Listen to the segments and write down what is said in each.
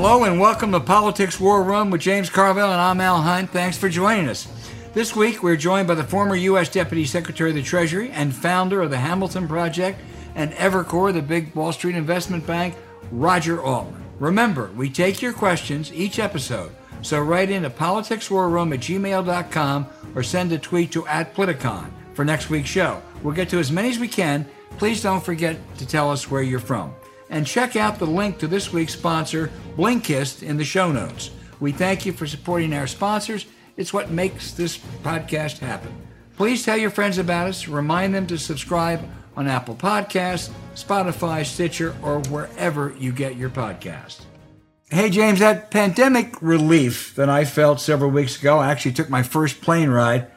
Hello and welcome to Politics War Room with James Carville and I'm Al Hunt. Thanks for joining us. This week we're joined by the former U.S. Deputy Secretary of the Treasury and founder of the Hamilton Project and Evercore, the big Wall Street investment bank, Roger Altman. Remember, we take your questions each episode, so write in to politicswarroom at gmail.com or send a tweet to at Politicon for next week's show. We'll get to as many as we can. Please don't forget to tell us where you're from and check out the link to this week's sponsor, Blinkist, in the show notes. We thank you for supporting our sponsors. It's what makes this podcast happen. Please tell your friends about us. Remind them to subscribe on Apple Podcasts, Spotify, Stitcher, or wherever you get your podcast. Hey, James, that pandemic relief that I felt several weeks ago, I actually took my first plane ride.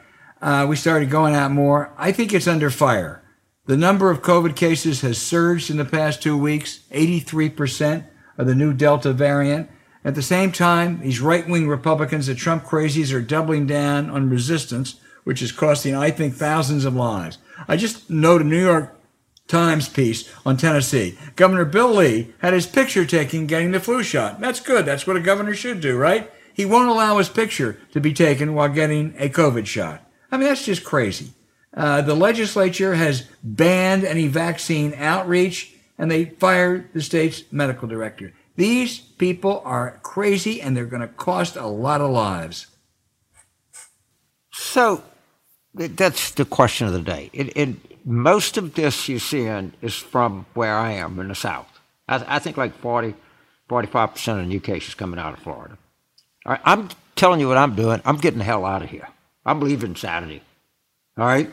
Uh, we started going out more. I think it's under fire. The number of COVID cases has surged in the past two weeks, 83% of the new Delta variant. At the same time, these right wing Republicans, the Trump crazies, are doubling down on resistance, which is costing, I think, thousands of lives. I just noted a New York Times piece on Tennessee. Governor Bill Lee had his picture taken getting the flu shot. That's good. That's what a governor should do, right? He won't allow his picture to be taken while getting a COVID shot. I mean, that's just crazy. Uh, the legislature has banned any vaccine outreach and they fired the state's medical director. These people are crazy and they're going to cost a lot of lives. So that's the question of the day. It, it, most of this you're seeing is from where I am in the South. I, I think like 40, 45% of new cases coming out of Florida. All right, I'm telling you what I'm doing. I'm getting the hell out of here. I'm leaving Saturday. All right?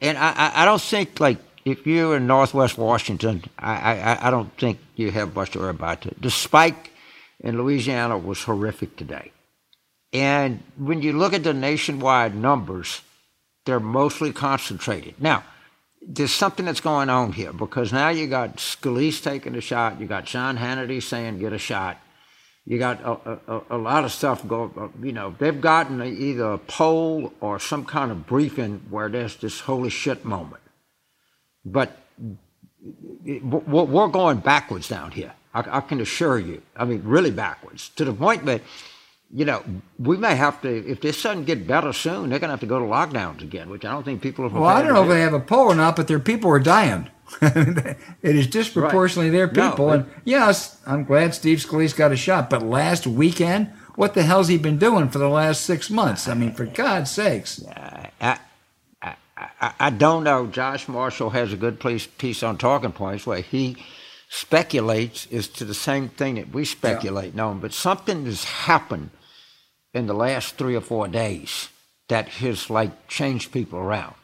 And I, I don't think like if you're in Northwest Washington, I, I, I don't think you have much to worry about it. The spike in Louisiana was horrific today. And when you look at the nationwide numbers, they're mostly concentrated. Now, there's something that's going on here because now you got Scalise taking a shot, you got Sean Hannity saying get a shot, you got a, a, a lot of stuff going. You know, they've gotten either a poll or some kind of briefing where there's this holy shit moment. But we're going backwards down here. I, I can assure you. I mean, really backwards to the point that you know, we may have to, if this doesn't get better soon, they're going to have to go to lockdowns again, which I don't think people are. Well, I don't know if they have a poll or not, but their people are dying. it is disproportionately right. their people. No, and yes, I'm glad Steve Scalise got a shot. But last weekend, what the hell's he been doing for the last six months? I mean, for God's sakes. I, I, I, I don't know. Josh Marshall has a good piece, piece on Talking Points where he speculates is to the same thing that we speculate yeah. but something has happened in the last three or four days that has like changed people around.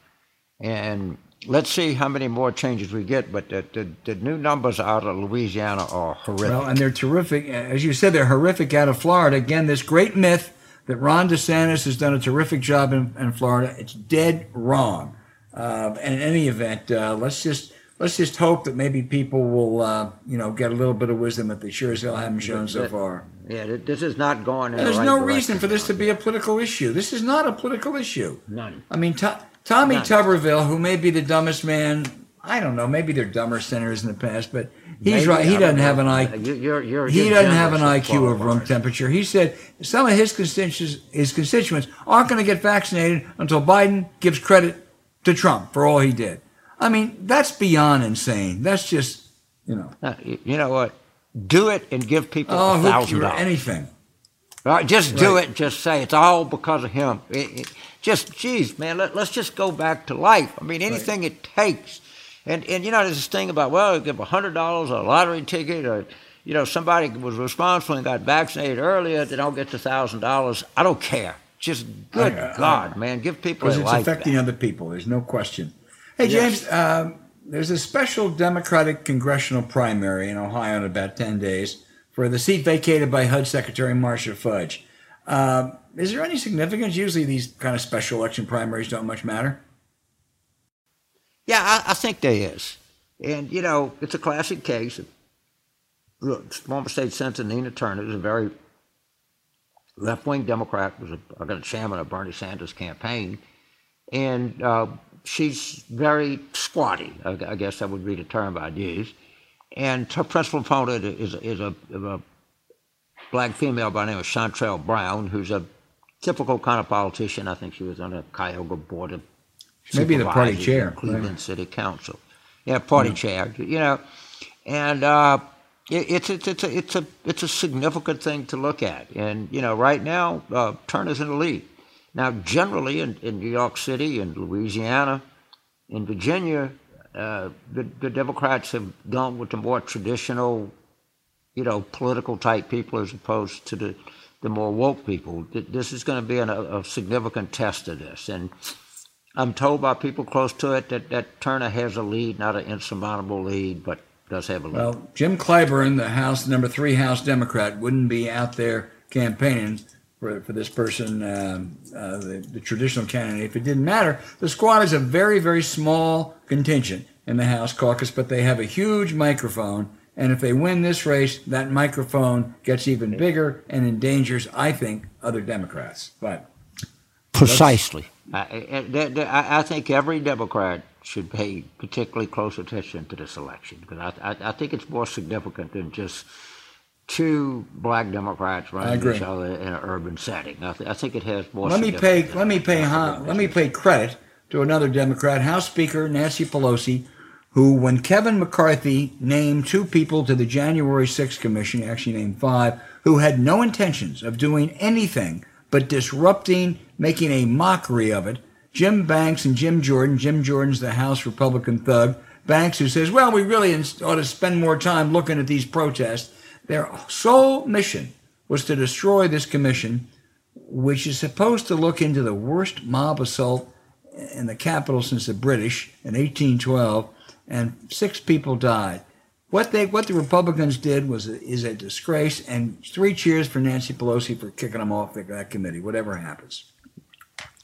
And let's see how many more changes we get. But the, the, the, new numbers out of Louisiana are horrific. Well, and they're terrific. As you said, they're horrific out of Florida. Again, this great myth that Ron DeSantis has done a terrific job in, in Florida. It's dead wrong. Uh, and in any event, uh, let's just let's just hope that maybe people will, uh, you know, get a little bit of wisdom that they sure as hell haven't shown so far. Yeah, this is not going. there's right no reason for this to be a political issue. This is not a political issue. None. I mean, Tommy Tuberville, who may be the dumbest man, I don't know, maybe they're dumber senators in the past, but he's maybe, right. He uh, doesn't have an IQ. You're, you're, he doesn't have an IQ of room temperature. He said some of his constituents, his constituents aren't going to get vaccinated until Biden gives credit to Trump for all he did. I mean, that's beyond insane. That's just, you know. you know what? Do it and give people oh, a thousand dollars. Anything. Right, just do right. it. Just say it's all because of him. It, it, just, geez, man, let, us just go back to life. I mean, anything right. it takes. And, and, you know, there's this thing about, well, give $100 a lottery ticket or, you know, somebody was responsible and got vaccinated earlier, they don't get the $1,000. I don't care. Just, good I, I, God, I, man, give people Because it's affecting back. other people. There's no question. Hey, James, yes. um, there's a special Democratic congressional primary in Ohio in about 10 days for the seat vacated by HUD Secretary Marcia Fudge. Uh, is there any significance? Usually, these kind of special election primaries don't much matter. Yeah, I, I think there is, and you know, it's a classic case. Look, former state senator Nina Turner is a very left-wing Democrat, was a, a chairman of Bernie Sanders' campaign, and uh, she's very squatty. I, I, guess that would be the term I'd use. And her principal opponent is is a, a black female by the name of Shontel Brown, who's a typical kind of politician. I think she was on the Cuyahoga Board of Maybe the party chair. Cleveland right. City Council. Yeah, party chair. You know, and uh, it, it's it's it's a it's a it's a significant thing to look at. And you know, right now, uh, Turner's in the lead. Now, generally in, in New York City in Louisiana, in Virginia, uh, the, the Democrats have gone with the more traditional, you know, political type people as opposed to the, the more woke people. This is going to be an, a, significant test of this. And I'm told by people close to it that, that Turner has a lead, not an insurmountable lead, but does have a lead. Well, Jim Clyburn, the House number three House Democrat, wouldn't be out there campaigning for, for this person, um, uh, the, the, traditional candidate, if it didn't matter. The squad is a very, very small contingent in the House caucus, but they have a huge microphone. And if they win this race, that microphone gets even bigger and endangers, I think, other Democrats. But precisely. I, I, I, think every Democrat should pay particularly close attention to this election because I, I, think it's more significant than just two black Democrats running each other in an urban setting. I, th- I think it has more. Let me pay. Let me pay. let me pay credit to another Democrat, House Speaker Nancy Pelosi, who, when Kevin McCarthy named two people to the January 6th Commission, actually named five, who had no intentions of doing anything but disrupting, making a mockery of it. Jim Banks and Jim Jordan. Jim Jordan's the House Republican thug. Banks, who says, well, we really ought to spend more time looking at these protests. Their sole mission was to destroy this commission, which is supposed to look into the worst mob assault in the capital since the British in 1812, and six people died. What they what the Republicans did was is a disgrace, and three cheers for Nancy Pelosi for kicking them off that committee. Whatever happens.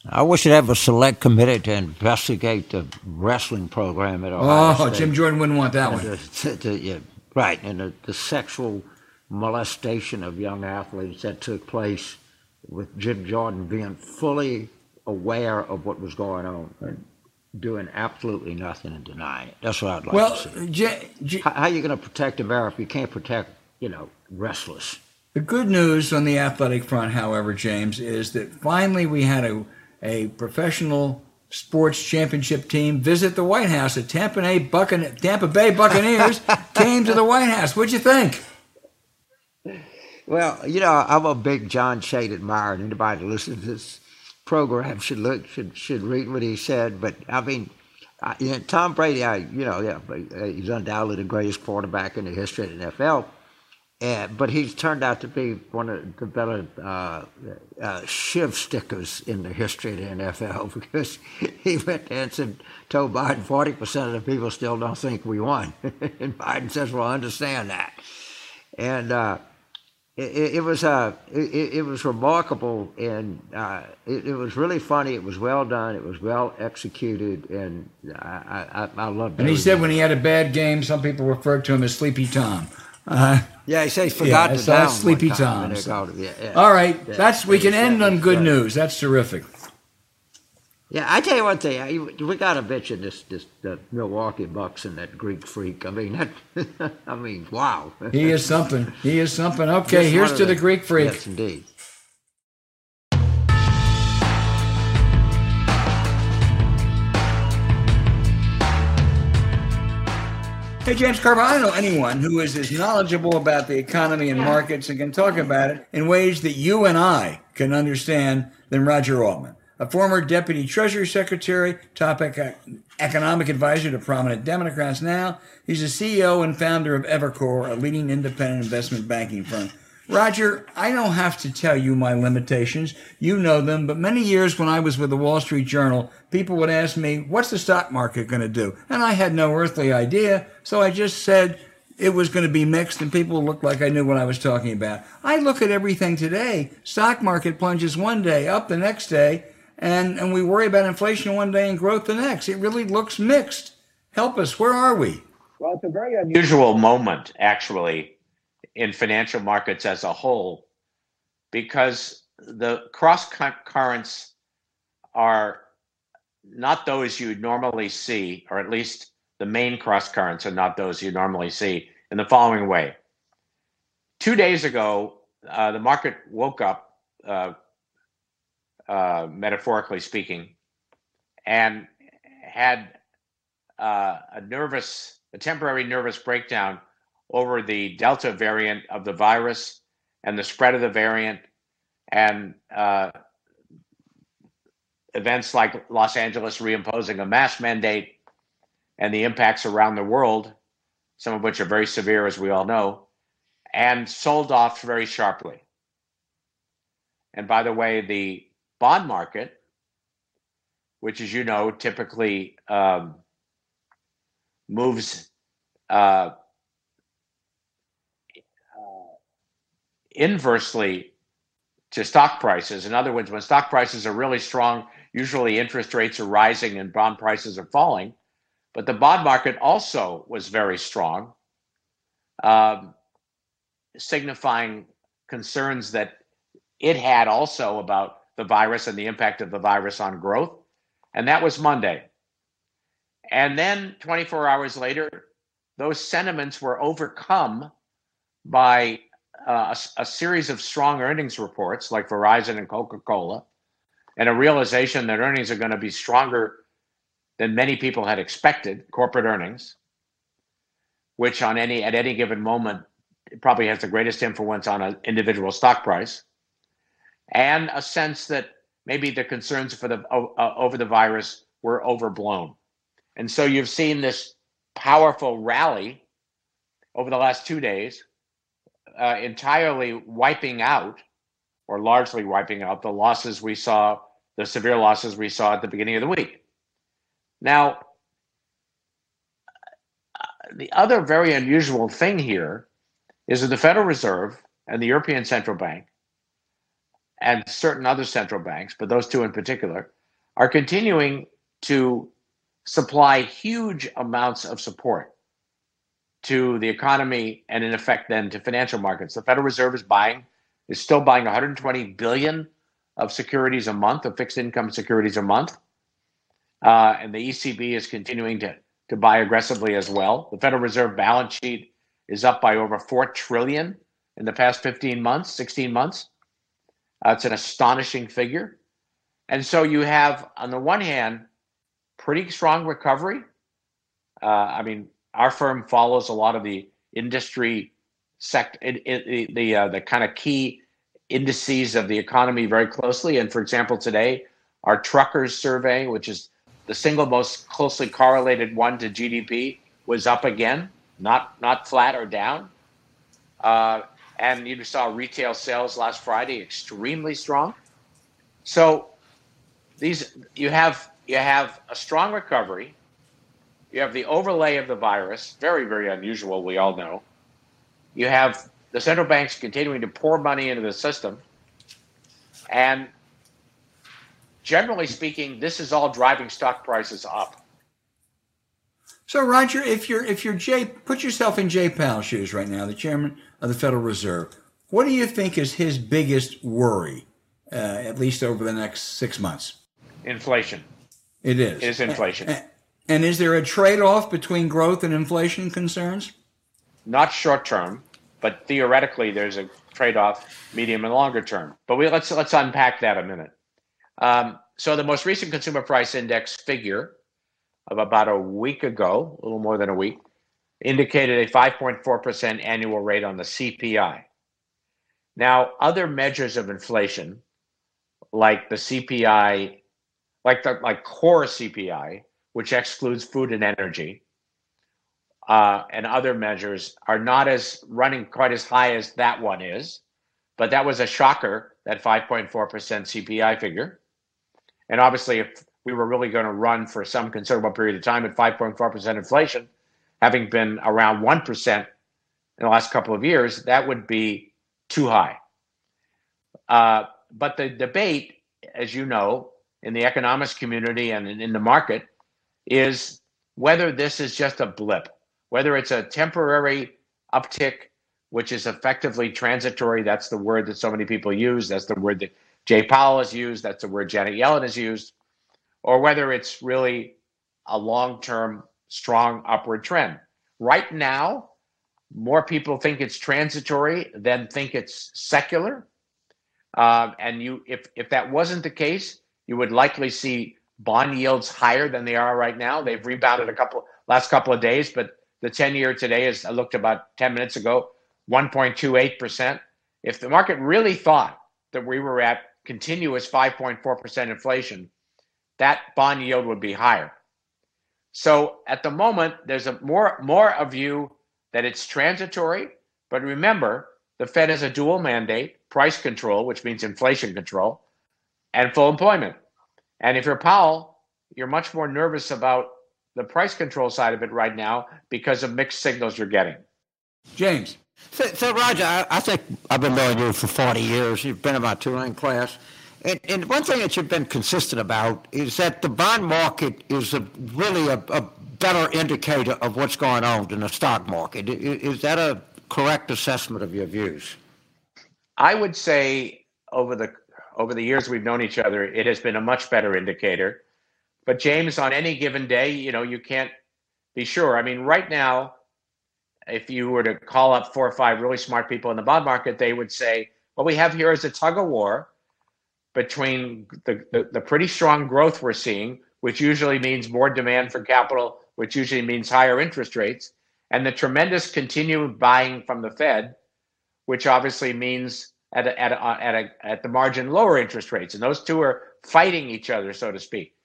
I wish they'd have a select committee to investigate the wrestling program at Ohio Oh, State. Jim Jordan wouldn't want that one. The, the, yeah, right, and the, the sexual molestation of young athletes that took place with Jim Jordan being fully aware of what was going on doing absolutely nothing and denying it. That's what I'd like well, to see. J- J- how, how, are you going to protect America if you can't protect, you know, restless? The good news on the athletic front, however, James, is that finally we had a, a professional sports championship team visit the White House. The Tampa Bay, Buccan- Tampa Bay Buccaneers came to the White House. What'd you think? Well, you know, I'm a big John Shade admirer. Anybody listen to this program should look should should read what he said. But I mean, I, know, Tom Brady, I you know, yeah, uh, he's undoubtedly the greatest quarterback in the history of the NFL. And, but he's turned out to be one of the better uh, uh, shiv stickers in the history of the NFL because he went there and said, told Biden 40% of the people still don't think we won. and Biden says, well, I understand that. And uh, it, it, was uh, it, it, was remarkable and uh, it, it, was really funny. It was well done. It was well executed, and I I, I loved it. And he said when he had a bad game, some people referred to him as Sleepy Tom. Uh, yeah, he said he forgot yeah, to down Sleepy Tom. So. Yeah, yeah. All right, that's we can end on good news. That's terrific. Yeah, I tell you one thing. We got a bitch in this this the Milwaukee Bucks and that Greek freak. I mean, that. I mean, wow. he is something. He is something. Okay, Just here's to the, the Greek freak. Yes, indeed. Hey, James Carville, I don't know anyone who is as knowledgeable about the economy and markets and can talk about it in ways that you and I can understand than Roger Altman a former deputy treasury secretary, top uh, economic advisor to prominent Democrats now. He's the CEO and founder of Evercore, a leading independent investment banking firm. Roger, I don't have to tell you my limitations. You know them, but many years when I was with the Wall Street Journal, people would ask me, what's the stock market going to do? And I had no earthly idea, so I just said, it was going to be mixed and people looked like I knew what I was talking about. I look at everything today. Stock market plunges one day, up the next day and, and we worry about inflation one day and growth the next. It really looks mixed. Help us. Where are we? Well, it's a very unusual moment, actually, in financial markets as a whole, because the cross currents are not those you normally see, or at least the main cross currents are not those you normally see in the following way. Two days ago, uh, the market woke up, uh, uh, metaphorically speaking, and had uh, a nervous, a temporary nervous breakdown over the Delta variant of the virus and the spread of the variant, and uh, events like Los Angeles reimposing a mask mandate and the impacts around the world, some of which are very severe, as we all know, and sold off very sharply. And by the way, the bond market, which, as you know, typically um, moves uh, inversely to stock prices. In other words, when stock prices are really strong, usually interest rates are rising and bond prices are falling. But the bond market also was very strong, um, signifying concerns that it had also about the virus and the impact of the virus on growth. And that was Monday. And then 24 hours later, those sentiments were overcome by uh, a, a, series of strong earnings reports like Verizon and Coca Cola, and a realization that earnings are going to be stronger than many people had expected, corporate earnings, which on any at any given moment probably has the greatest influence on an individual stock price, and a sense that maybe the concerns for the uh, over the virus were overblown. And so you've seen this powerful rally over the last two days, uh, entirely wiping out or largely wiping out the losses we saw, the severe losses we saw at the beginning of the week. Now, the other very unusual thing here is that the Federal Reserve and the European Central Bank and certain other central banks, but those two in particular, are continuing to supply huge amounts of support to the economy and in effect then to financial markets. The Federal Reserve is buying, is still buying 120 billion of securities a month, of fixed income securities a month. Uh, and the ECB is continuing to, to buy aggressively as well. The Federal Reserve balance sheet is up by over 4 trillion in the past 15 months, 16 months. Uh, it's an astonishing figure. And so you have, on the one hand, pretty strong recovery. Uh, I mean, our firm follows a lot of the industry sect, it, it, the uh, the kind of key indices of the economy very closely. And for example, today our truckers survey, which is the single most closely correlated one to GDP, was up again, not not flat or down. Uh, and you saw retail sales last Friday extremely strong. So these you have you have a strong recovery. You have the overlay of the virus, very, very unusual, we all know. You have the central banks continuing to pour money into the system. And generally speaking, this is all driving stock prices up. So, Roger, if you're if you're Jay, put yourself in Jay Powell's shoes right now, the chairman of the Federal Reserve. What do you think is his biggest worry, uh, at least over the next six months? Inflation. It is. It is inflation. And, and is there a trade off between growth and inflation concerns? Not short term, but theoretically, there's a trade off medium and longer term. But we, let's, let's unpack that a minute. Um, so, the most recent consumer price index figure of about a week ago, a little more than a week, indicated a 5.4% annual rate on the CPI. Now, other measures of inflation, like the CPI like the like core CPI, which excludes food and energy, uh, and other measures are not as running quite as high as that one is. But that was a shocker, that 5.4% CPI figure. And obviously, if we were really going to run for some considerable period of time at 5.4% inflation, having been around 1% in the last couple of years, that would be too high. Uh, but the debate, as you know, in the economics community and in, the market is whether this is just a blip, whether it's a temporary uptick, which is effectively transitory. That's the word that so many people use. That's the word that Jay Powell has used. That's the word Janet Yellen has used. Or whether it's really a long term, strong upward trend. Right now, more people think it's transitory than think it's secular. Um, and you, if if that wasn't the case, you would likely see bond yields higher than they are right now. They've rebounded a couple last couple of days, but the 10 year today is I looked about 10 minutes ago, 1.28%. If the market really thought that we were at continuous 5.4% inflation, that bond yield would be higher. So at the moment, there's a more more a view that it's transitory. But remember, the Fed has a dual mandate: price control, which means inflation control, and full employment. And if you're Powell, you're much more nervous about the price control side of it right now because of mixed signals you're getting. James. So, so Roger, I, I, think I've been knowing you for 40 years. You've been in my Tulane class. And, and, one thing that you've been consistent about is that the bond market is a, really a, a, better indicator of what's going on than the stock market. Is, that a correct assessment of your views? I would say over the over the years we've known each other, it has been a much better indicator. But James, on any given day, you know, you can't be sure. I mean, right now, if you were to call up four or five really smart people in the bond market, they would say, what we have here is a tug of war between the, the, the pretty strong growth we're seeing, which usually means more demand for capital, which usually means higher interest rates, and the tremendous continued buying from the Fed, which obviously means at a, at a, at a, at the margin lower interest rates, and those two are fighting each other, so to speak.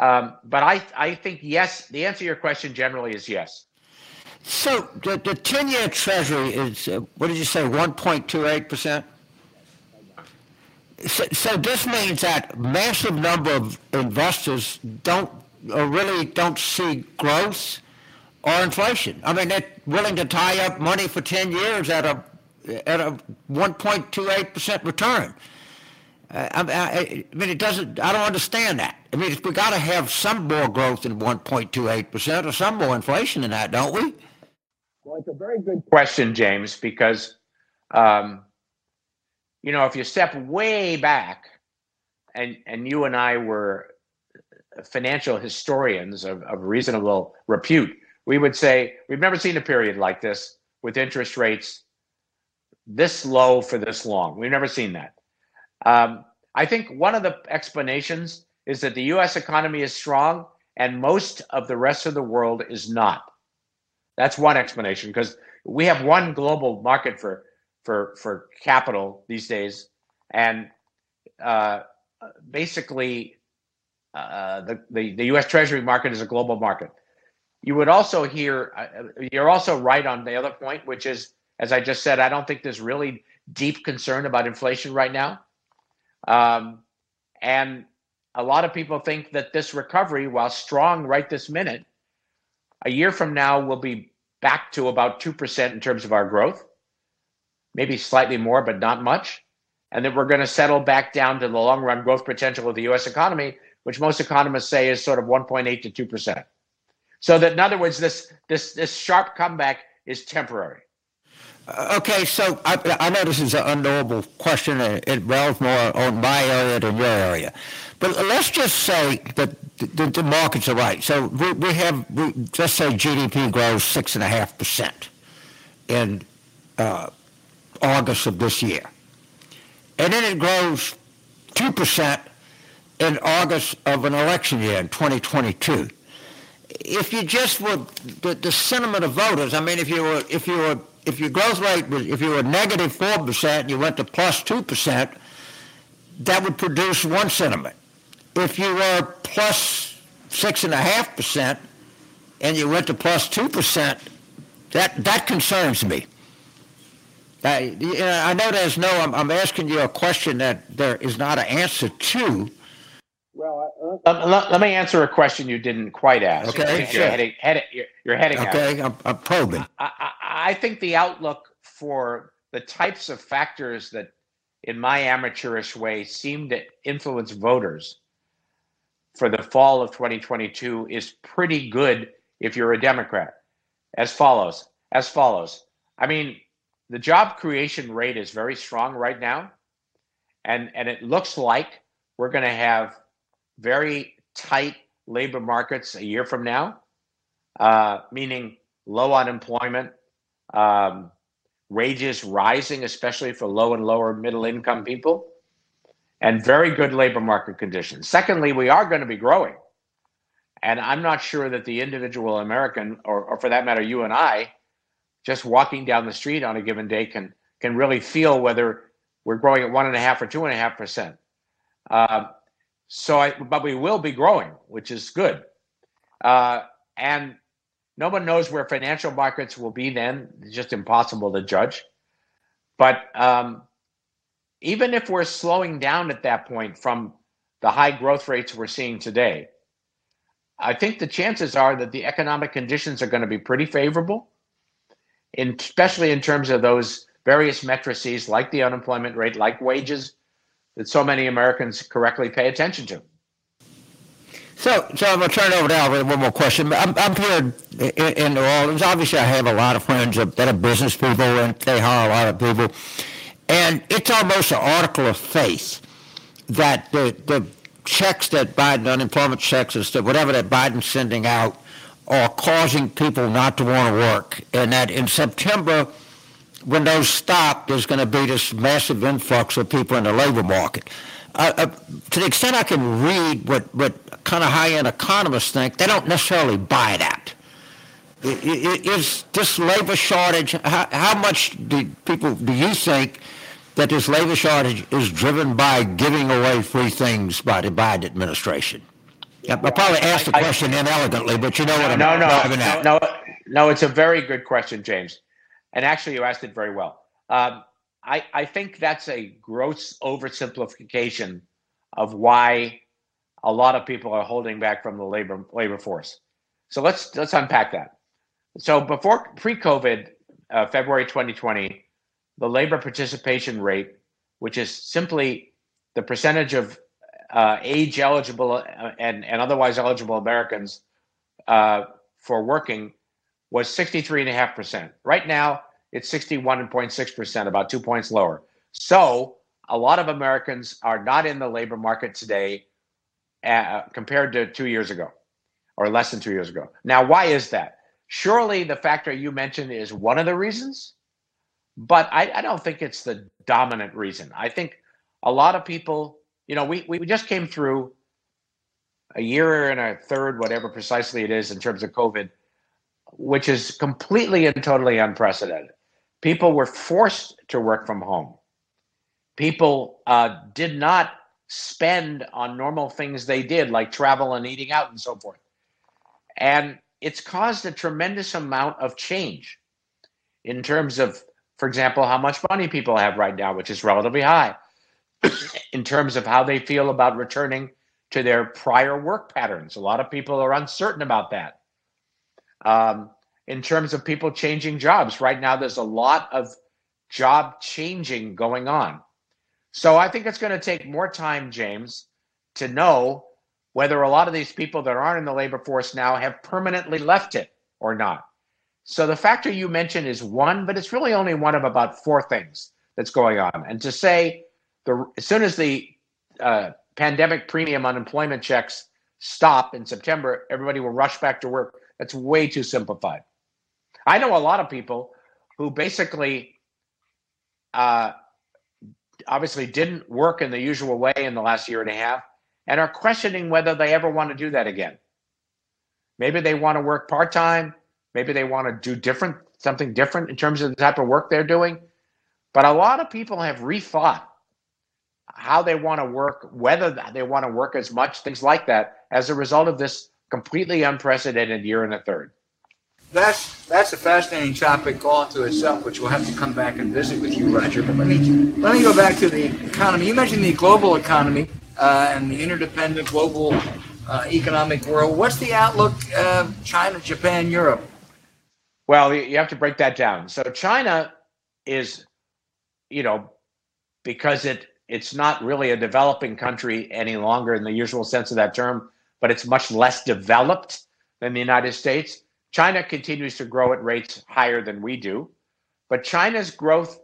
Um, but I I think yes. The answer to your question generally is yes. So the the ten year Treasury is uh, what did you say? One point two eight percent. So, so this means that massive number of investors don't or really don't see growth or inflation. I mean, they're willing to tie up money for ten years at a at a 1.28 percent return. Uh, I, I, I, mean, it doesn't. I don't understand that. I mean, we got to have some more growth than 1.28 percent, or some more inflation than that, don't we? Well, it's a very good question, James, because um, you know, if you step way back, and and you and I were financial historians of, of reasonable repute, we would say we've never seen a period like this with interest rates this low for this long. We've never seen that. Um, I think one of the explanations is that the US economy is strong and most of the rest of the world is not. That's one explanation because we have one global market for for for capital these days, and uh, basically uh, the, the the U.S. Treasury market is a global market. You would also hear uh, you're also right on the other point, which is as I just said, I don't think there's really deep concern about inflation right now. Um, and a lot of people think that this recovery, while strong right this minute, a year from now will be back to about 2% in terms of our growth, maybe slightly more, but not much. And that we're going to settle back down to the long run growth potential of the US economy, which most economists say is sort of 1.8 to 2%. So that in other words, this this this sharp comeback is temporary. Okay, so I, I know this is an unknowable question, and it relies more on my area than your area. But let's just say that the, the markets are right. So we, we have, we, let's say GDP grows 6.5% in uh, August of this year. And then it grows 2% in August of an election year in 2022. If you just were the, the sentiment of voters, I mean, if you were if you were if your growth rate was, if you were negative 4% and you went to plus 2%, that would produce one sentiment. If you were plus 6.5% and you went to plus 2%, that, that concerns me. I, you know, I know there's no, I'm, I'm asking you a question that there is not an answer to. Well, uh, let, let, me answer a question you didn't quite ask. Okay, sure. You're heading, heading, you're, you're heading okay, I'm, I'm probing. I, I, I think the outlook for the types of factors that, in my amateurish way, seem to influence voters for the fall of 2022 is pretty good if you're a Democrat. As follows, as follows. I mean, the job creation rate is very strong right now, and and it looks like we're going to have very tight labor markets a year from now, uh, meaning low unemployment, um, wages rising, especially for low and lower middle income people, and very good labor market conditions. Secondly, we are going to be growing. And I'm not sure that the individual American, or, or for that matter, you and I, just walking down the street on a given day can can really feel whether we're growing at one and a half or two and a half percent. Uh, so, I, but we will be growing, which is good. Uh, and no one knows where financial markets will be then. It's just impossible to judge. But um, even if we're slowing down at that point from the high growth rates we're seeing today, I think the chances are that the economic conditions are going to be pretty favorable, in, especially in terms of those various matrices like the unemployment rate, like wages, that so many Americans correctly pay attention to. So, so I'm going to turn it over to Alvin one more question. I'm, I'm here in, in New Orleans. Obviously, I have a lot of friends that are business people, and they hire a lot of people. And it's almost an article of faith that the, the checks that Biden, unemployment checks, that whatever that Biden's sending out, are causing people not to want to work. And that in September, when those stop, there's going to be this massive influx of people in the labor market. Uh, uh, to the extent I can read what, what kind of high-end economists think, they don't necessarily buy that. Is this labor shortage, how, how much do people do you think that this labor shortage is driven by giving away free things by the Biden administration? I probably asked the question I, inelegantly, but you know what I'm no, no, no, no, no, it's a very good question, James. And actually, you asked it very well. Um, I, I think that's a gross oversimplification of why a lot of people are holding back from the labor labor force. So let's let's unpack that. So before pre-COVID, uh, February 2020, the labor participation rate, which is simply the percentage of uh, age eligible uh, and, and otherwise eligible Americans uh, for working, was 63.5%. Right now, it's 61.6%, about two points lower. So a lot of Americans are not in the labor market today uh, compared to two years ago or less than two years ago. Now, why is that? Surely the factor you mentioned is one of the reasons, but I, I don't think it's the dominant reason. I think a lot of people, you know, we, we just came through a year and a third, whatever precisely it is in terms of COVID, which is completely and totally unprecedented. People were forced to work from home. People uh, did not spend on normal things they did, like travel and eating out and so forth. And it's caused a tremendous amount of change in terms of, for example, how much money people have right now, which is relatively high, in terms of how they feel about returning to their prior work patterns. A lot of people are uncertain about that. Um, in terms of people changing jobs. Right now, there's a lot of job changing going on. So I think it's going to take more time, James, to know whether a lot of these people that aren't in the labor force now have permanently left it or not. So the factor you mentioned is one, but it's really only one of about four things that's going on. And to say the as soon as the uh, pandemic premium unemployment checks stop in September, everybody will rush back to work. That's way too simplified. I know a lot of people who basically uh, obviously didn't work in the usual way in the last year and a half and are questioning whether they ever want to do that again. Maybe they want to work part time. Maybe they want to do different, something different in terms of the type of work they're doing. But a lot of people have rethought how they want to work, whether they want to work as much, things like that, as a result of this completely unprecedented year and a third that's that's a fascinating topic all to itself, which we'll have to come back and visit with you, Roger. But let me let me go back to the economy. You mentioned the global economy uh, and the interdependent global uh, economic world. What's the outlook of China, Japan, Europe? Well, you have to break that down. So China is, you know, because it it's not really a developing country any longer in the usual sense of that term, but it's much less developed than the United States China continues to grow at rates higher than we do, but China's growth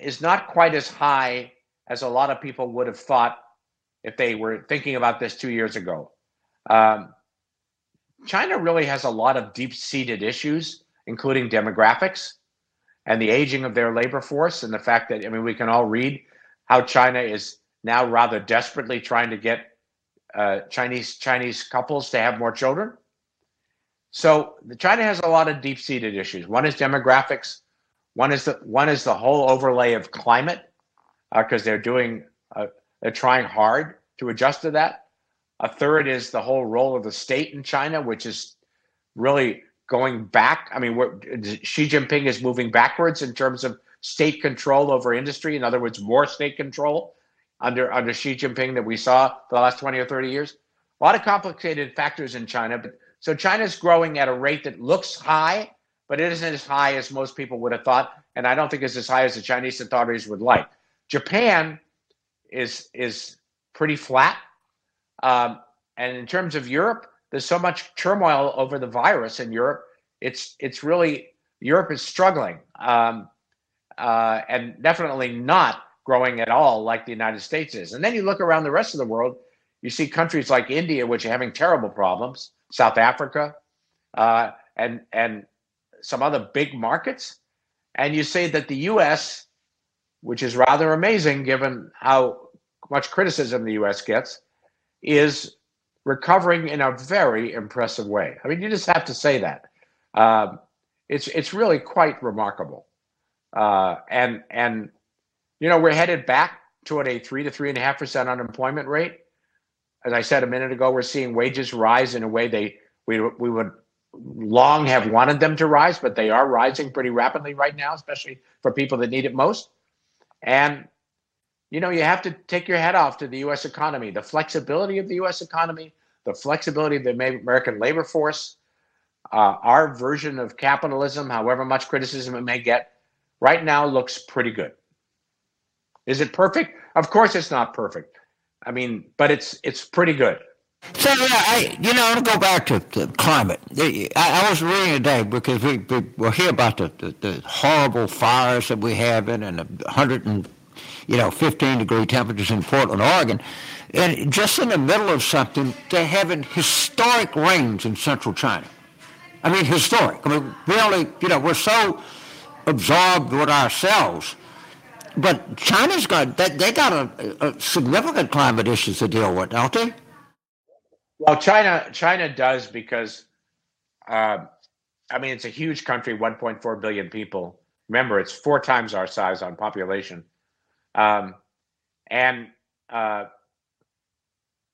is not quite as high as a lot of people would have thought if they were thinking about this two years ago. Um, China really has a lot of deep seated issues, including demographics. and the aging of their labor force, and the fact that I mean we can all read how China is now rather desperately trying to get uh, Chinese Chinese couples to have more children. So China has a lot of deep-seated issues. One is demographics. One is the one is the whole overlay of climate, because uh, they're doing uh, they're trying hard to adjust to that. A third is the whole role of the state in China, which is really going back. I mean, Xi Jinping is moving backwards in terms of state control over industry. In other words, more state control under under Xi Jinping that we saw for the last 20 or 30 years. A lot of complicated factors in China, but so China's growing at a rate that looks high, but it isn't as high as most people would have thought, and I don't think it's as high as the Chinese authorities would like. Japan is is pretty flat, um, and in terms of Europe, there's so much turmoil over the virus in Europe. It's it's really Europe is struggling, um, uh, and definitely not growing at all like the United States is. And then you look around the rest of the world, you see countries like India, which are having terrible problems, South Africa, uh, and and some other big markets, and you say that the U.S., which is rather amazing given how much criticism the U.S. gets, is recovering in a very impressive way. I mean, you just have to say that. Um, it's it's really quite remarkable, uh, and and you know we're headed back toward a three to three and a half percent unemployment rate as I said a minute ago, we're seeing wages rise in a way they we we would long have wanted them to rise, but they are rising pretty rapidly right now, especially for people that need it most. And you know, you have to take your head off to the U.S. economy, the flexibility of the U.S. economy, the flexibility of the American labor force, uh, our version of capitalism, however much criticism it may get, right now looks pretty good. Is it perfect? Of course, it's not perfect. I mean, but it's it's pretty good. So yeah, I you know I want to go back to the climate. I, I was reading today because we, we will hear about the, the, the, horrible fires that we have in and the hundred and you know fifteen degree temperatures in Portland, Oregon, and just in the middle of something, they're having historic rains in central China. I mean, historic. I mean, really, you know, we're so absorbed with ourselves but China's got they, they got a, a, significant climate issues to deal with, don't they? Well, China China does because, uh, I mean, it's a huge country, 1.4 billion people. Remember, it's four times our size on population, um, and uh,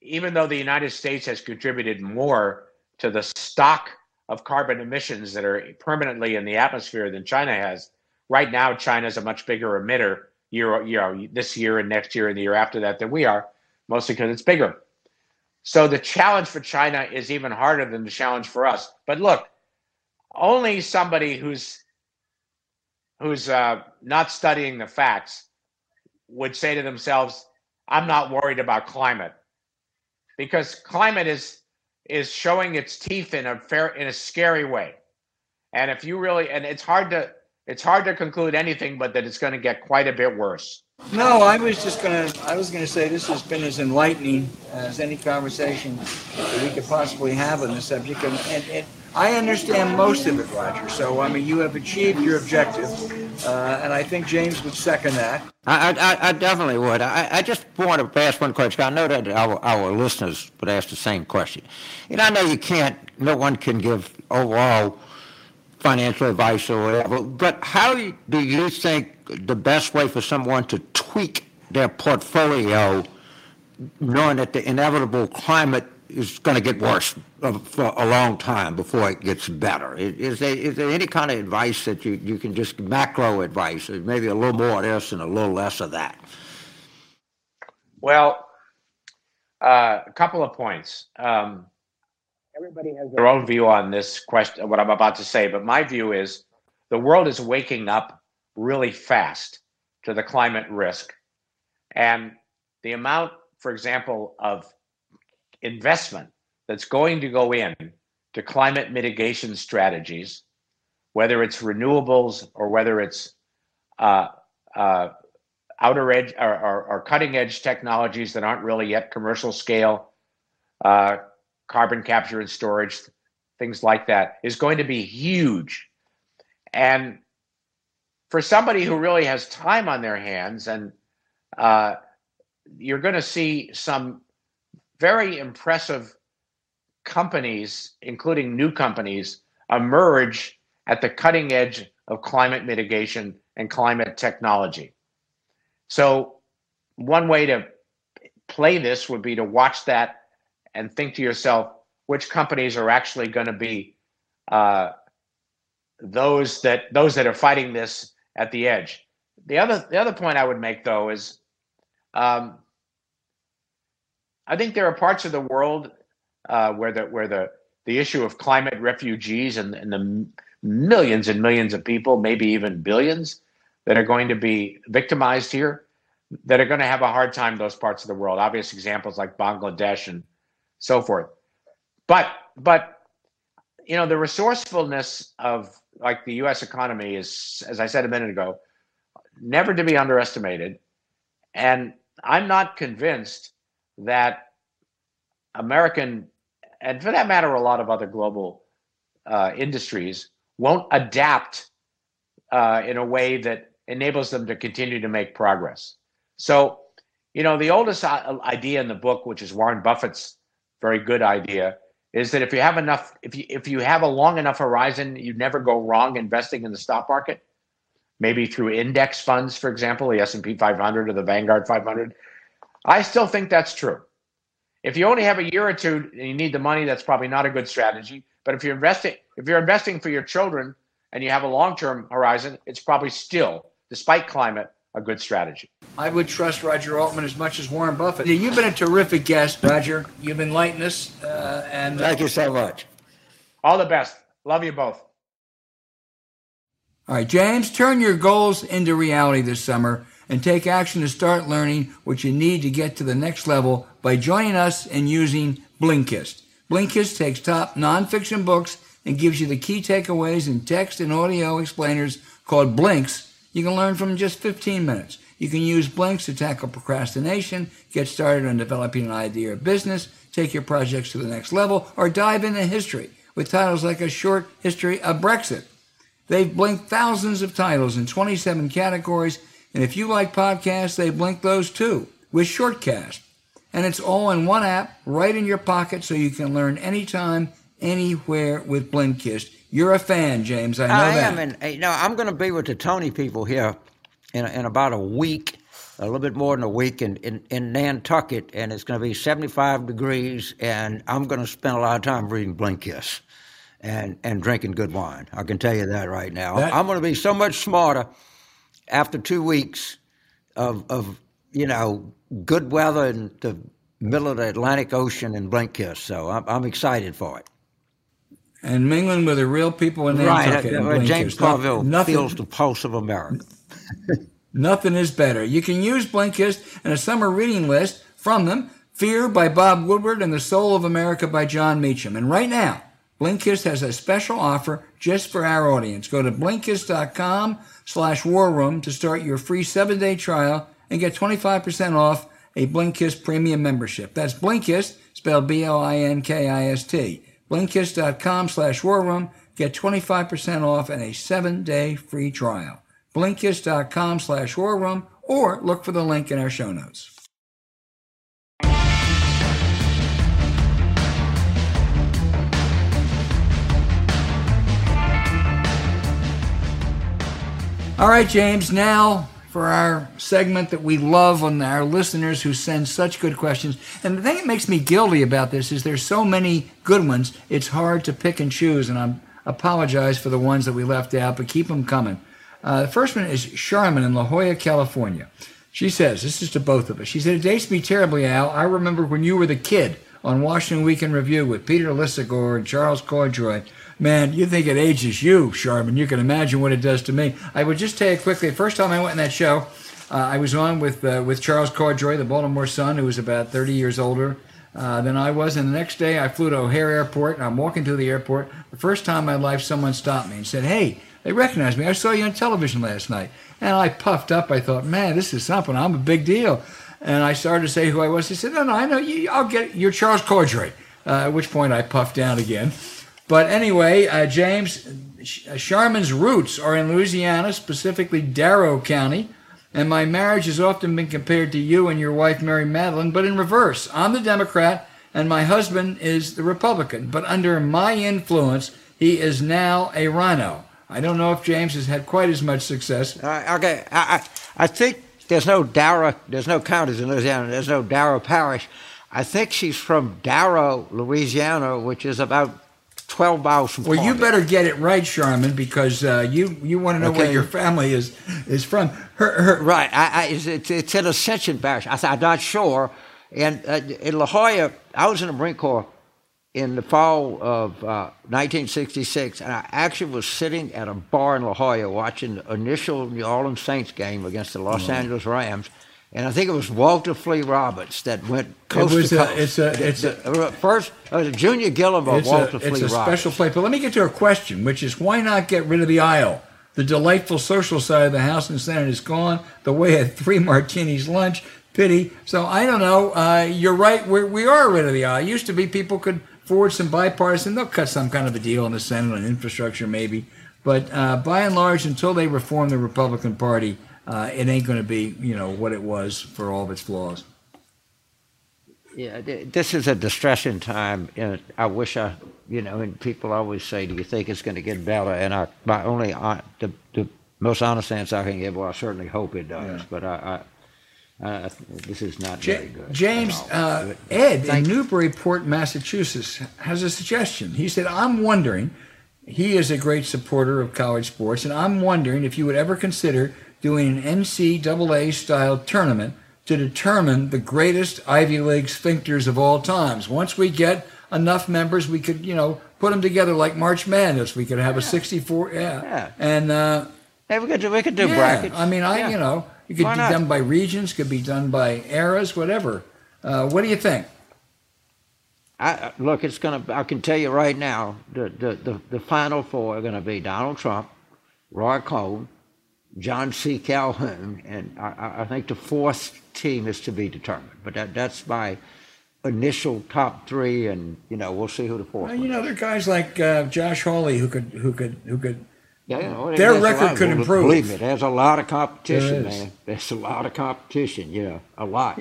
even though the United States has contributed more to the stock of carbon emissions that are permanently in the atmosphere than China has, right now China is a much bigger emitter year, you know, this year and next year and the year after that than we are, mostly because it's bigger. So the challenge for China is even harder than the challenge for us. But look, only somebody who's who's uh, not studying the facts would say to themselves, "I'm not worried about climate," because climate is is showing its teeth in a fair in a scary way. And if you really and it's hard to it's hard to conclude anything but that it's going to get quite a bit worse. No, I was just to, I was to say this has been as enlightening as any conversation that we could possibly have on the subject. And, and, and I understand most of it, Roger. So, I mean, you have achieved your objective. Uh, and I think James would second that. I, I, I definitely would. I, I just want to ask one question. I know that our, our listeners would ask the same question. And I know you can't, no one can give overall financial advice or whatever. But how do you think the best way for someone to tweak their portfolio, knowing that the inevitable climate is going to get worse for a long time before it gets better? Is there, is there any kind of advice that you, you can just macro advice, maybe a little more of this and a little less of that? Well, uh, a couple of points. Um, everybody has their own view on this question, what I'm about to say, but my view is the world is waking up really fast to the climate risk. And the amount, for example, of investment that's going to go in to climate mitigation strategies, whether it's renewables or whether it's uh, uh, outer edge or, or, or, cutting edge technologies that aren't really yet commercial scale, uh, carbon capture and storage, things like that, is going to be huge. And for somebody who really has time on their hands, and uh, you're going to see some very impressive companies, including new companies, emerge at the cutting edge of climate mitigation and climate technology. So, one way to play this would be to watch that and think to yourself which companies are actually going to be uh, those that those that are fighting this at the edge. The other the other point I would make though is um, I think there are parts of the world uh, where the where the the issue of climate refugees and, and the millions and millions of people, maybe even billions, that are going to be victimized here, that are going to have a hard time. Those parts of the world, obvious examples like Bangladesh and so forth. But but you know the resourcefulness of like the U.S. economy is, as I said a minute ago, never to be underestimated. And I'm not convinced that American, and for that matter, a lot of other global uh, industries won't adapt uh, in a way that enables them to continue to make progress. So, you know, the oldest uh, idea in the book, which is Warren Buffett's very good idea, is that if you have enough, if you if you have a long enough horizon, you never go wrong investing in the stock market. Maybe through index funds, for example, the S and P 500 or the Vanguard 500. I still think that's true. If you only have a year or two and you need the money, that's probably not a good strategy. But if you're investing, if you're investing for your children and you have a long-term horizon, it's probably still, despite climate, a good strategy. I would trust Roger Altman as much as Warren Buffett. You've been a terrific guest, Roger. You've enlightened us, uh, and thank you so much. All the best. Love you both. All right, James, turn your goals into reality this summer and take action to start learning what you need to get to the next level by joining us and using Blinkist. Blinkist takes top nonfiction books and gives you the key takeaways in text and audio explainers called Blinks you can learn from just 15 minutes. You can use Blinks to tackle procrastination, get started on developing an idea or business, take your projects to the next level, or dive into history with titles like A Short History of Brexit. They've blinked thousands of titles in 27 categories, and if you like podcasts, they blink those too with Shortcast. And it's all in one app, right in your pocket, so you can learn anytime, anywhere with Blinkist. You're a fan, James. I know I that. am, and you know, I'm going to be with the Tony people here in, in about a week, a little bit more than a week, in, in, in Nantucket, and it's going to be 75 degrees, and I'm going to spend a lot of time reading Blinkist and and drinking good wine. I can tell you that right now. That, I'm going to be so much smarter after two weeks of of you know good weather in the middle of the Atlantic Ocean in Blinkist. So I'm, I'm excited for it and mingling with the real people in Nantucket. Right, uh, James Carville nothing, feels the pulse of America. nothing is better. You can use Blinkist and a summer reading list from them. Fear by Bob Woodward and The Soul of America by Jon Meacham. And right now, Blinkist has a special offer just for our audience. Go to Blinkist.com slash war room to start your free seven-day trial and get 25% off a Blinkist premium membership. That's Blinkist, spelled B-L-I-N-K-I-S-T. Blinkist.com slash war room. Get 25% off and a seven-day free trial. Blinkist.com slash war room or look for the link in our show notes. All right, James, now for our segment that we love on our listeners who send such good questions. And the thing that makes me guilty about this is there's so many good ones, it's hard to pick and choose. And I apologize for the ones that we left out, but keep them coming. Uh, the first one is Charmin in La Jolla, California. She says, this is to both of us. She said, It dates me terribly, Al. I remember when you were the kid on Washington Week in Review with Peter Lisagor and Charles Corddry Man, you think it ages you, Sharman. You can imagine what it does to me. I would just tell you quickly. The first time I went in that show, uh, I was on with uh, with Charles Corddry, the Baltimore Sun, who was about 30 years older uh, than I was. And the next day, I flew to O'Hare Airport, I'm walking through the airport. The first time in my life, someone stopped me and said, "Hey, they recognized me. I saw you on television last night." And I puffed up. I thought, "Man, this is something. I'm a big deal." And I started to say who I was. He said, "No, no, I know you. I'll get it. You're Charles Corddry." Uh, at which point I puffed down again. But anyway, uh, James, Charmin's roots are in Louisiana, specifically Darrow County, and my marriage has often been compared to you and your wife, Mary Matalin, but in reverse. I'm the Democrat, and my husband is the Republican, but under my influence, he is now a RINO. I don't know if James has had quite as much success. Uh, okay, I, I, I think there's no Darrow, there's no counties in Louisiana, there's no Darrow Parish. I think she's from Darrow, Louisiana, which is about 12 miles from Well, you better get it right, Charmin, because uh, you you want to know where your family is is from. Her, her, Right. I, I, it's, it's, in Ascension Parish. I, I'm not sure. And uh, in La Jolla, I was in the Marine Corps in the fall of uh, 1966, and I actually was sitting at a bar in La Jolla watching the initial New Orleans Saints game against the Los Angeles Rams. And I think it was Walter Flea Roberts that went coast was to a- coast. it's a- it's a- The- the- first. It was a Junior Gillum or Walter a, Flea it's a Roberts. special play. But let me get to a question, which is why not get rid of the aisle? The delightful social side of the House and Senate is gone. The way at three martinis lunch, pity. So I don't know. Uh, you're right. We're, we are rid of the aisle. It used to be people could forward some bipartisan. They'll cut some kind of a deal in the Senate on infrastructure, maybe. But uh, by and large, until they reform the Republican Party, uh, it ain't going to be you know what it was for all of its flaws. Yeah, this is a distressing time. And I wish I, you know, and people always say, "Do you think it's going to get better?" And I, my only, hon- the, the most honest answer I can give, well, I certainly hope it does. Yeah. But I, I, I, this is not Ja- very good. James uh, Ed in Newburyport, Massachusetts, has a suggestion. He said, "I'm wondering." He is a great supporter of college sports, and I'm wondering if you would ever consider doing an NCAA style tournament to determine the greatest Ivy League sphincters of all times. Once we get enough members, we could, you know, put them together like March Madness. We could have a 64, yeah, Yeah. and uh, Hey, we could do, we could do yeah, brackets. I mean, I Yeah. you know, it could Why be not? done by regions, could be done by eras, whatever. Uh, what do you think? I, I- look, it's going to. I can tell you right now, the the the, the final four are going to be Donald Trump, Roy Cohn, John C. Calhoun, and I- I, think the fourth team is to be determined. But that that's my initial top three, and you know we'll see who the fourth. Well, you know, there are guys like uh, Josh Hawley who could, who could, who could. Yeah, you know, Their record could improve. Believe me, there's a lot of competition, There man. There's a lot of competition. You know, a lot.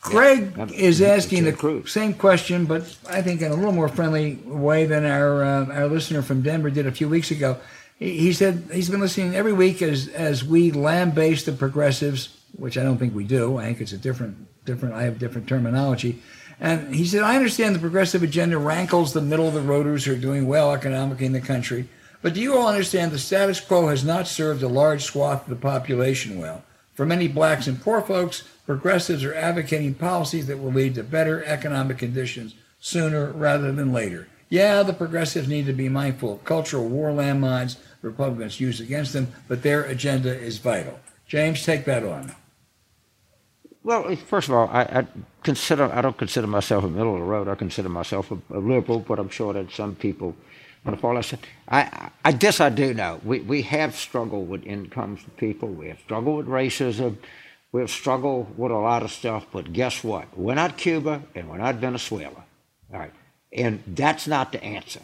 Greg Yeah. is asking the improved. same question, but I think in a little more friendly way than our uh, our listener from Denver did a few weeks ago. He, said he's been listening every week as as we lambaste the progressives, which I don't think we do. I think it's a different different. I have different terminology. And he said, I understand the progressive agenda rankles the middle of the roaders who are doing well economically in the country. But do you all understand the status quo has not served a large swath of the population well? For many blacks and poor folks, progressives are advocating policies that will lead to better economic conditions sooner rather than later. Yeah, the progressives need to be mindful of cultural war landmines Republicans use against them, but their agenda is vital. James, take that on. Well, first of all, I, I consider I don't consider myself a middle of the road. I consider myself a, a liberal, but I'm sure that some people want to follow. us. I, I this I do know. We we have struggled with incomes for people. We have struggled with racism. We have struggled with a lot of stuff. But guess what? We're not Cuba and we're not Venezuela. All right, and that's not the answer.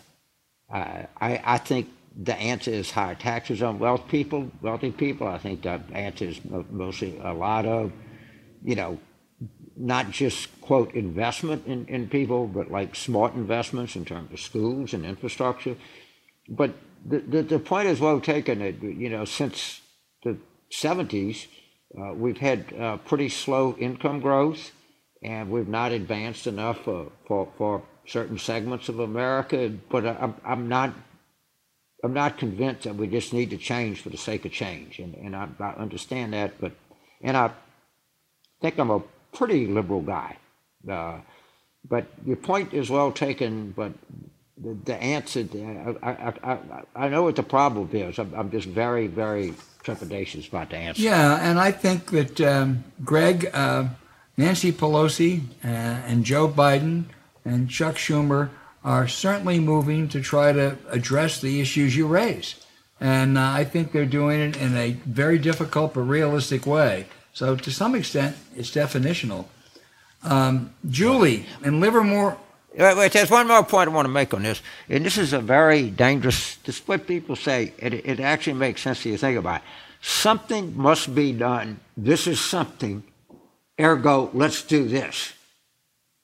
Uh, I I think the answer is higher taxes on wealth people, wealthy people. I think the answer is mostly a lot of you know, not just quote investment in, in people, but like smart investments in terms of schools and infrastructure. But the, the, the point is well taken that, you know, since the 70s, uh, we've had uh, pretty slow income growth and we've not advanced enough for, for, for certain segments of America. But I'm, I'm not I'm not convinced that we just need to change for the sake of change, and, and I, I understand that, but and I think I'm a pretty liberal guy. Uh, but your point is well taken, but the, the answer, I, I, I, I know what the problem is. I'm, I'm just very, very trepidatious about the answer. Yeah, and I think that um, Greg, uh, Nancy Pelosi, uh, and Joe Biden and Chuck Schumer are certainly moving to try to address the issues you raise. And uh, I think they're doing it in a very difficult but realistic way. So to some extent, it's definitional. Um, Julie in Livermore, Wait, wait, there's one more point I want to make on this, and this is a very dangerous. This is what people say. It, it actually makes sense to you think about it. Something must be done. This is something. Ergo, let's do this.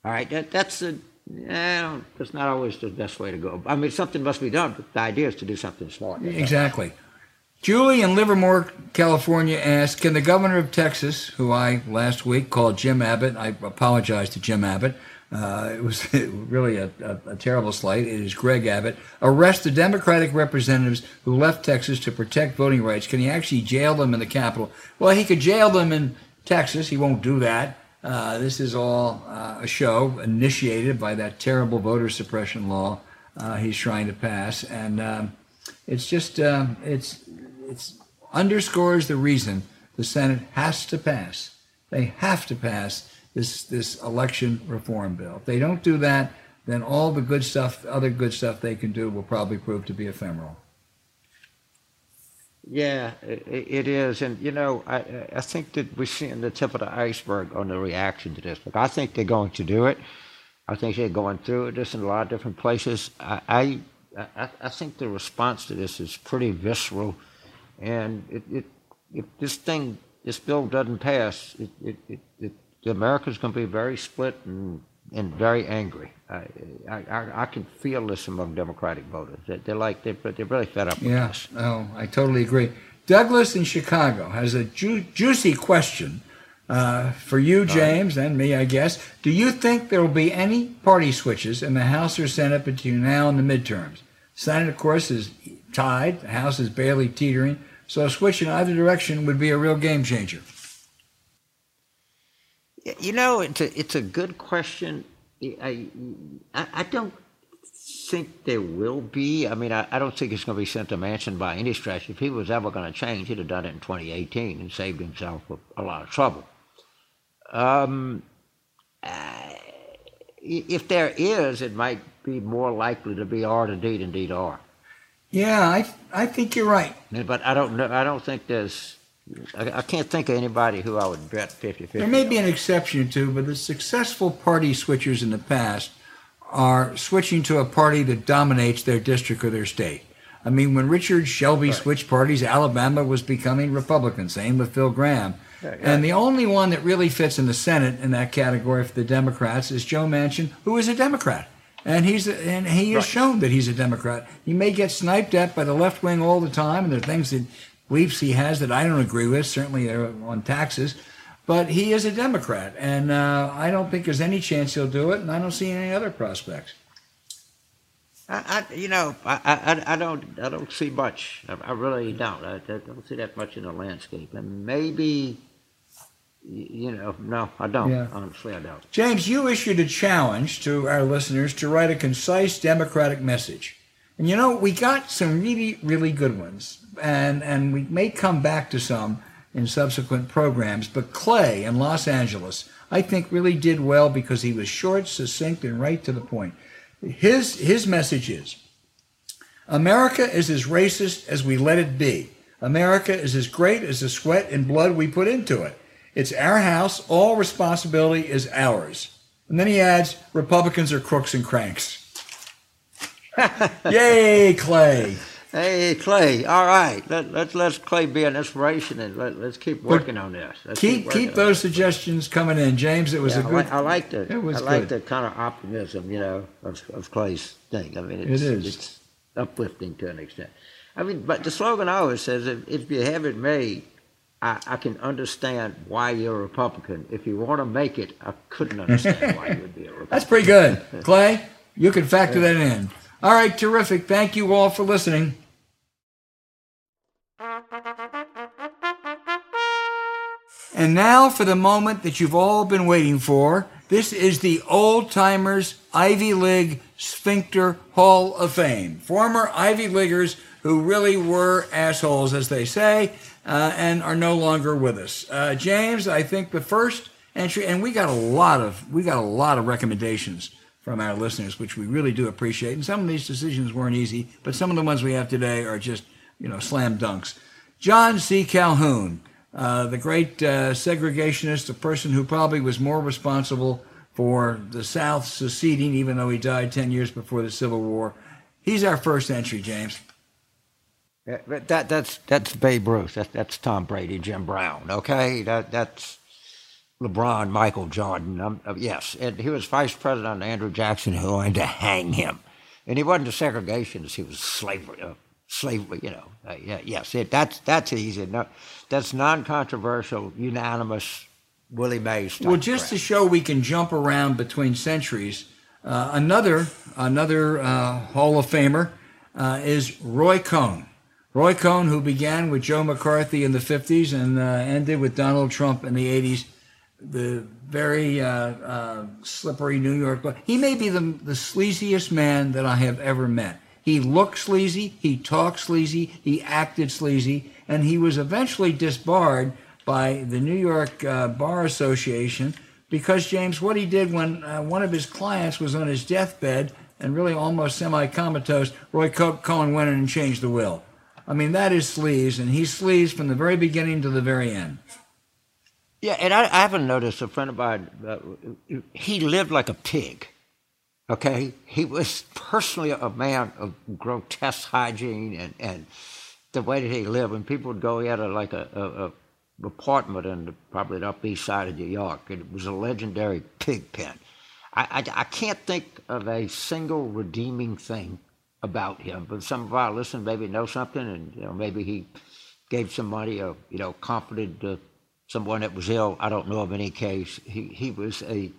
All right, that, that's the. Yeah, that's not always the best way to go. I mean, something must be done. But the idea is to do something smart. Exactly. Julie in Livermore, California asked, "Can the governor of Texas, who I last week called Jim Abbott, I apologize to Jim Abbott." Uh, it was really a, a, a, terrible slight. It is Greg Abbott. Arrest the Democratic representatives who left Texas to protect voting rights. Can he actually jail them in the Capitol? Well, he could jail them in Texas. He won't do that. Uh, this is all uh, a show initiated by that terrible voter suppression law uh, he's trying to pass, and um, it's just um, it's it's underscores the reason the Senate has to pass. They have to pass this this election reform bill. If they don't do that, then all the good stuff, other good stuff they can do, will probably prove to be ephemeral. Yeah, it, it is, and you know, I I think that we're seeing the tip of the iceberg on the reaction to this. But I think they're going to do it. I think they're going through this in a lot of different places. I I, I, I think the response to this is pretty visceral, and it, it if this thing this bill doesn't pass, it, it, it, it America's going to be very split and, and very angry. I, I, I can feel this among Democratic voters. They're like they're, they're really fed up with yeah. Oh, I totally agree. Douglas in Chicago has a ju- juicy question uh, for you, James, and me, I guess. Do you think there will be any party switches in the House or Senate between now and the midterms? Senate, of course, is tied. The House is barely teetering. So a switch in either direction would be a real game changer. You know, it's a it's a good question. I I, I don't think there will be. I mean, I, I don't think it's going to be Senator Manchin by any stretch. If he was ever going to change, he'd have done it in 2018 and saved himself a, a lot of trouble. Um, uh, if there is, it might be more likely to be R to D than D to R. Yeah, I I think you're right. But I don't know. I don't think there's I, I can't think of anybody who I would bet 50 50. There may be an exception to, but the successful party switchers in the past are switching to a party that dominates their district or their state. I mean, when Richard Shelby right. switched parties, Alabama was becoming Republican. Same with Phil Gramm. Yeah, yeah. And the only one that really fits in the Senate in that category for the Democrats is Joe Manchin, who is a Democrat. And he's and he has right. shown that he's a Democrat. He may get sniped at by the left wing all the time, and there are things that beliefs he has that I don't agree with, certainly on taxes. But he is a Democrat, and uh, I don't think there's any chance he'll do it, and I don't see any other prospects. I, I you know, I, I, I, don't, I don't see much. I, I really don't. I, I, don't see that much in the landscape, and maybe, you know, no, I don't. Yeah. Honestly, I don't. James, you issued a challenge to our listeners to write a concise Democratic message, and you know, we got some really, really good ones and, and we may come back to some in subsequent programs. But Clay in Los Angeles, I think, really did well because he was short, succinct, and right to the point. His, his message is America is as racist as we let it be. America is as great as the sweat and blood we put into it. It's our house. All responsibility is ours. And then he adds Republicans are crooks and cranks. Yay, Clay. Hey Clay, all right. Let, let's let Clay be an inspiration and let, let's keep working on this. Let's keep keep, keep those suggestions coming in, James. It was yeah, a good. I like, the it was I like the kind of optimism, you know, of, of Clay's thing. I mean, it's, it is. It's uplifting to an extent. I mean, but the slogan always says, if, if you have it made, I, I, can understand why you're a Republican. If you want to make it, I couldn't understand why you would be a Republican. That's pretty good, Clay. You can factor that in. All right, terrific. Thank you all for listening. And now for the moment that you've all been waiting for. This is the Old Timers Ivy League Sphincter Hall of Fame. Former Ivy Leaguers who really were assholes, as they say, uh, and are no longer with us. Uh, James, I think the first entry, and we got a lot of we got a lot of recommendations from our listeners, which we really do appreciate. And some of these decisions weren't easy, but some of the ones we have today are just, you know, slam dunks. John C. Calhoun, uh, the great uh, segregationist, the person who probably was more responsible for the South seceding, even though he died 10 years before the Civil War. He's our first entry, James. That, that's that's Babe Ruth. That, that's Tom Brady, Jim Brown. Okay, that that's LeBron, Michael Jordan. Um, uh, yes, and he was vice president Andrew Jackson, who wanted to hang him, and he wasn't a segregationist. He was slavery, uh, slavery. You know, uh, yeah, yes, it, that's that's easy. No, that's non-controversial, unanimous. Willie Mays. Well, just crap. to show we can jump around between centuries, uh, another another uh, Hall of Famer uh, is Roy Cohn. Roy Cohn, who began with Joe McCarthy in the 50s and uh, ended with Donald Trump in the 80s, the very uh, uh, slippery New York. He may be the, the sleaziest man that I have ever met. He looked sleazy, he talked sleazy, he acted sleazy, and he was eventually disbarred by the New York uh, Bar Association because, James, what he did when uh, one of his clients was on his deathbed and really almost semi comatose, Roy Cohn went in and changed the will. I mean, that is sleaze, and he sleaze from the very beginning to the very end. Yeah, and I, I haven't noticed a friend of mine, uh, he lived like a pig. Okay? He was personally a man of grotesque hygiene and, and the way that he lived. When people would go, he had a, like a, a, a apartment in the, probably the up east side of New York. It was a legendary pig pen. I, I, I can't think of a single redeeming thing about him. But some of our listeners maybe know something, and you know maybe he gave some money or you know comforted uh, someone that was ill. I don't know of any case. He he was a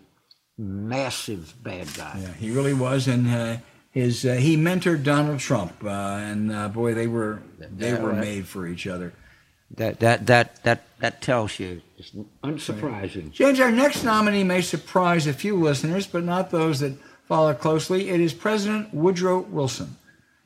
massive bad guy. Yeah, he really was, and. Uh, his uh, he mentored Donald Trump, uh, and uh, boy, they were they were right. made for each other. That that that that that tells you. It's unsurprising. James, our next nominee may surprise a few listeners, but not those that follow closely, it is President Woodrow Wilson.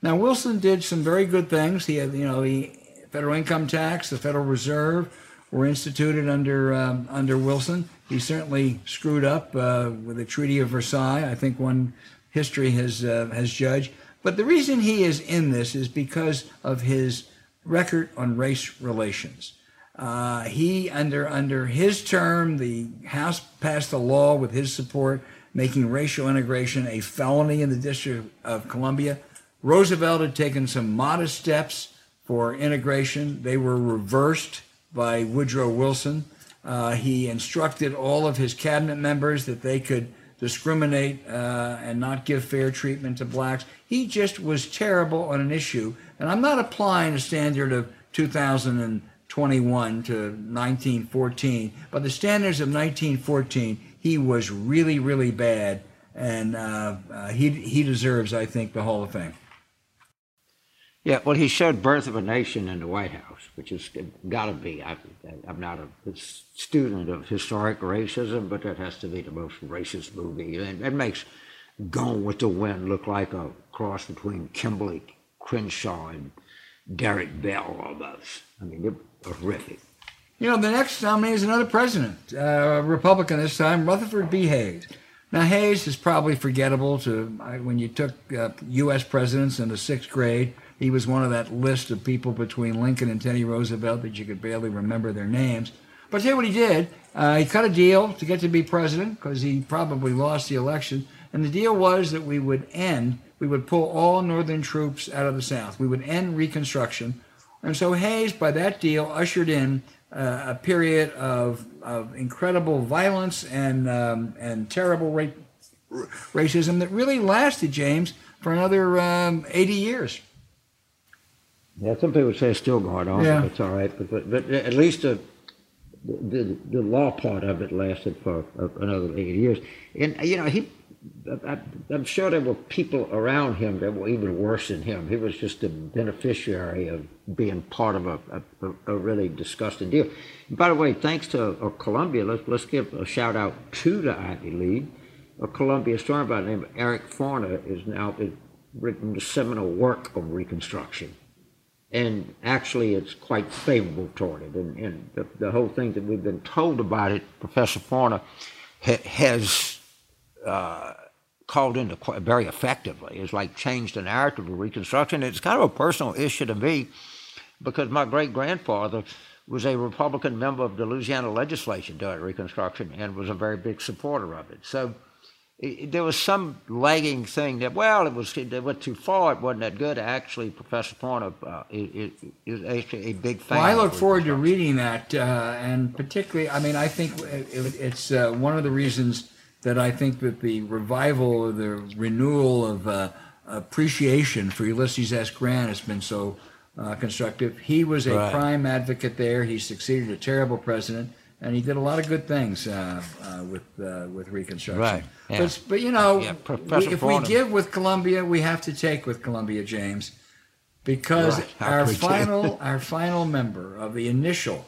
Now, Wilson did some very good things. He had, you know, the federal income tax, the Federal Reserve were instituted under um, under Wilson. He certainly screwed up uh, with the Treaty of Versailles. I think one history has uh, has judged. But the reason he is in this is because of his record on race relations. Uh, he under under his term, the House passed a law with his support making racial integration a felony in the District of Columbia. Roosevelt had taken some modest steps for integration. They were reversed by Woodrow Wilson. Uh, he instructed all of his cabinet members that they could discriminate uh, and not give fair treatment to blacks. He just was terrible on an issue. And I'm not applying a standard of 2021 to 1914, but the standards of 1914 he was really, really bad, and uh, uh, he he deserves, I think, the Hall of Fame. Yeah, well, he showed Birth of a Nation in the White House, which has got to be. I, am not a student of historic racism, but that has to be the most racist movie. And it makes Gone with the Wind look like a cross between Kimberlé Crenshaw and Derek Bell almost. I mean, was horrific. You know, the next nominee is another president, uh, Republican this time, Rutherford B. Hayes. Now, Hayes is probably forgettable to when you took uh, U.S. presidents in the sixth grade. He was one of that list of people between Lincoln and Teddy Roosevelt that you could barely remember their names. But tell you what he did. Uh, he cut a deal to get to be president because he probably lost the election. And the deal was that we would end, we would pull all Northern troops out of the South. We would end Reconstruction. And so Hayes, by that deal, ushered in uh, a period of, of incredible violence and, um, and terrible ra- racism that really lasted, James, for another um, 80 years. Yeah, some people say it's still going on, yeah. it's all right. But, but, but at least the, the, the law part of it lasted for another 80 years. And, you know, he I, am sure there were people around him that were even worse than him. He was just a beneficiary of being part of a, a, a really disgusting deal. And by the way, thanks to uh, Columbia, let's, let's give a shout out to the Ivy League. A Columbia historian by the name of Eric Foner is now written the seminal work on Reconstruction. And actually, it's quite favorable toward it. And, and the, the, whole thing that we've been told about it, Professor Foner ha, has uh, called into very effectively. It's like changed the narrative of Reconstruction. It's kind of a personal issue to me because my great grandfather was a Republican member of the Louisiana legislature during Reconstruction and was a very big supporter of it. So it, there was some lagging thing that well, it was they went too far. It wasn't that good. Actually, Professor Foner uh, is, is actually a big fan. Well, I look forward to reading that, uh, and particularly, I mean, I think it, it's uh, one of the reasons that I think that the revival or the renewal of uh, appreciation for Ulysses S. Grant has been so uh, constructive. He was a Right. prime advocate there. He succeeded a terrible president, and he did a lot of good things uh, uh, with uh, with Reconstruction. Right, yeah. But, but you know, Yeah, we, if we give with Columbia, we have to take with Columbia, James, because Right, our final our final member of the initial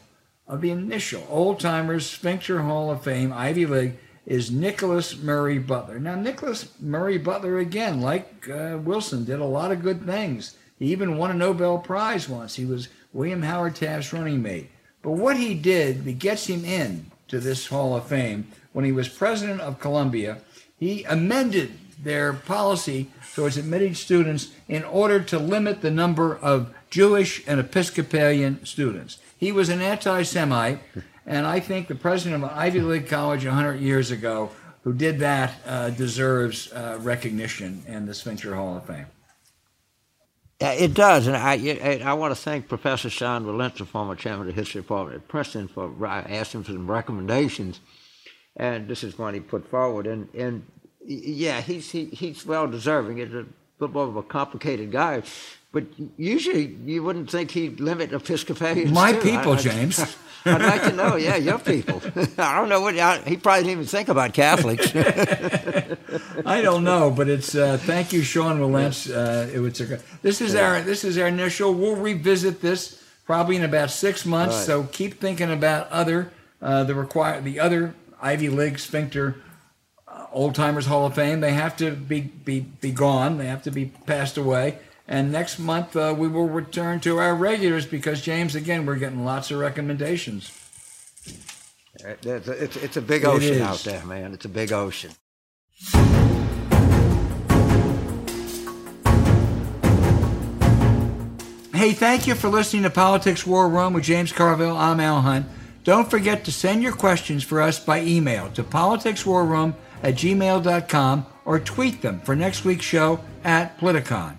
of the initial old timers Sphincter Hall of Fame Ivy League is Nicholas Murray Butler. Now, Nicholas Murray Butler, again, like uh, Wilson, did a lot of good things. He even won a Nobel Prize once. He was William Howard Taft's running mate. But what he did that gets him in to this Hall of Fame, when he was president of Columbia, he amended their policy towards admitting students in order to limit the number of Jewish and Episcopalian students. He was an anti Semite, and I think the president of an Ivy League college 100 years ago who did that uh, deserves uh, recognition in the Sphincter Hall of Fame. Yeah, it does, and I I, want to thank Professor Sean Wilentz, the former chairman of the history department at Princeton, for him for some recommendations, and this is one he put forward, and and yeah, he's he, he's well deserving. He's a bit more of a complicated guy, but usually you wouldn't think he'd limit Episcopalians. My too. people, I- I- James. I'd like to know, yeah, your people. I don't know what I, he probably didn't even think about Catholics. I don't know, but it's uh, thank you, Sean Wilentz. Uh, it was a, this is our this is our initial. We'll revisit this probably in about six months. Right. So keep thinking about other uh, the require the other Ivy League sphincter uh, old timers Hall of Fame. They have to be be be gone. They have to be passed away. And next month uh, we will return to our regulars because James, again, we're getting lots of recommendations. it's, a, it's, it's a big ocean out there, man. It's a big ocean. Hey, thank you for listening to Politics War Room with James Carville. I'm Al Hunt. Don't forget to send your questions for us by email to politicswarroom at gmail.com or tweet them for next week's show at Politicon.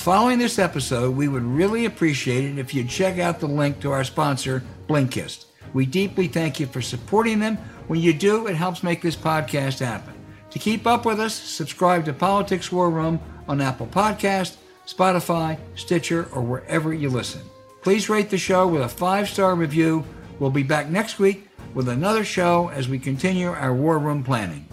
Following this episode, we would really appreciate it if you'd check out the link to our sponsor, Blinkist. We deeply thank you for supporting them. When you do, it helps make this podcast happen. To keep up with us, subscribe to Politics War Room on Apple Podcast, Spotify, Stitcher, or wherever you listen. Please rate the show with a five-star review. We'll be back next week with another show as we continue our War Room planning.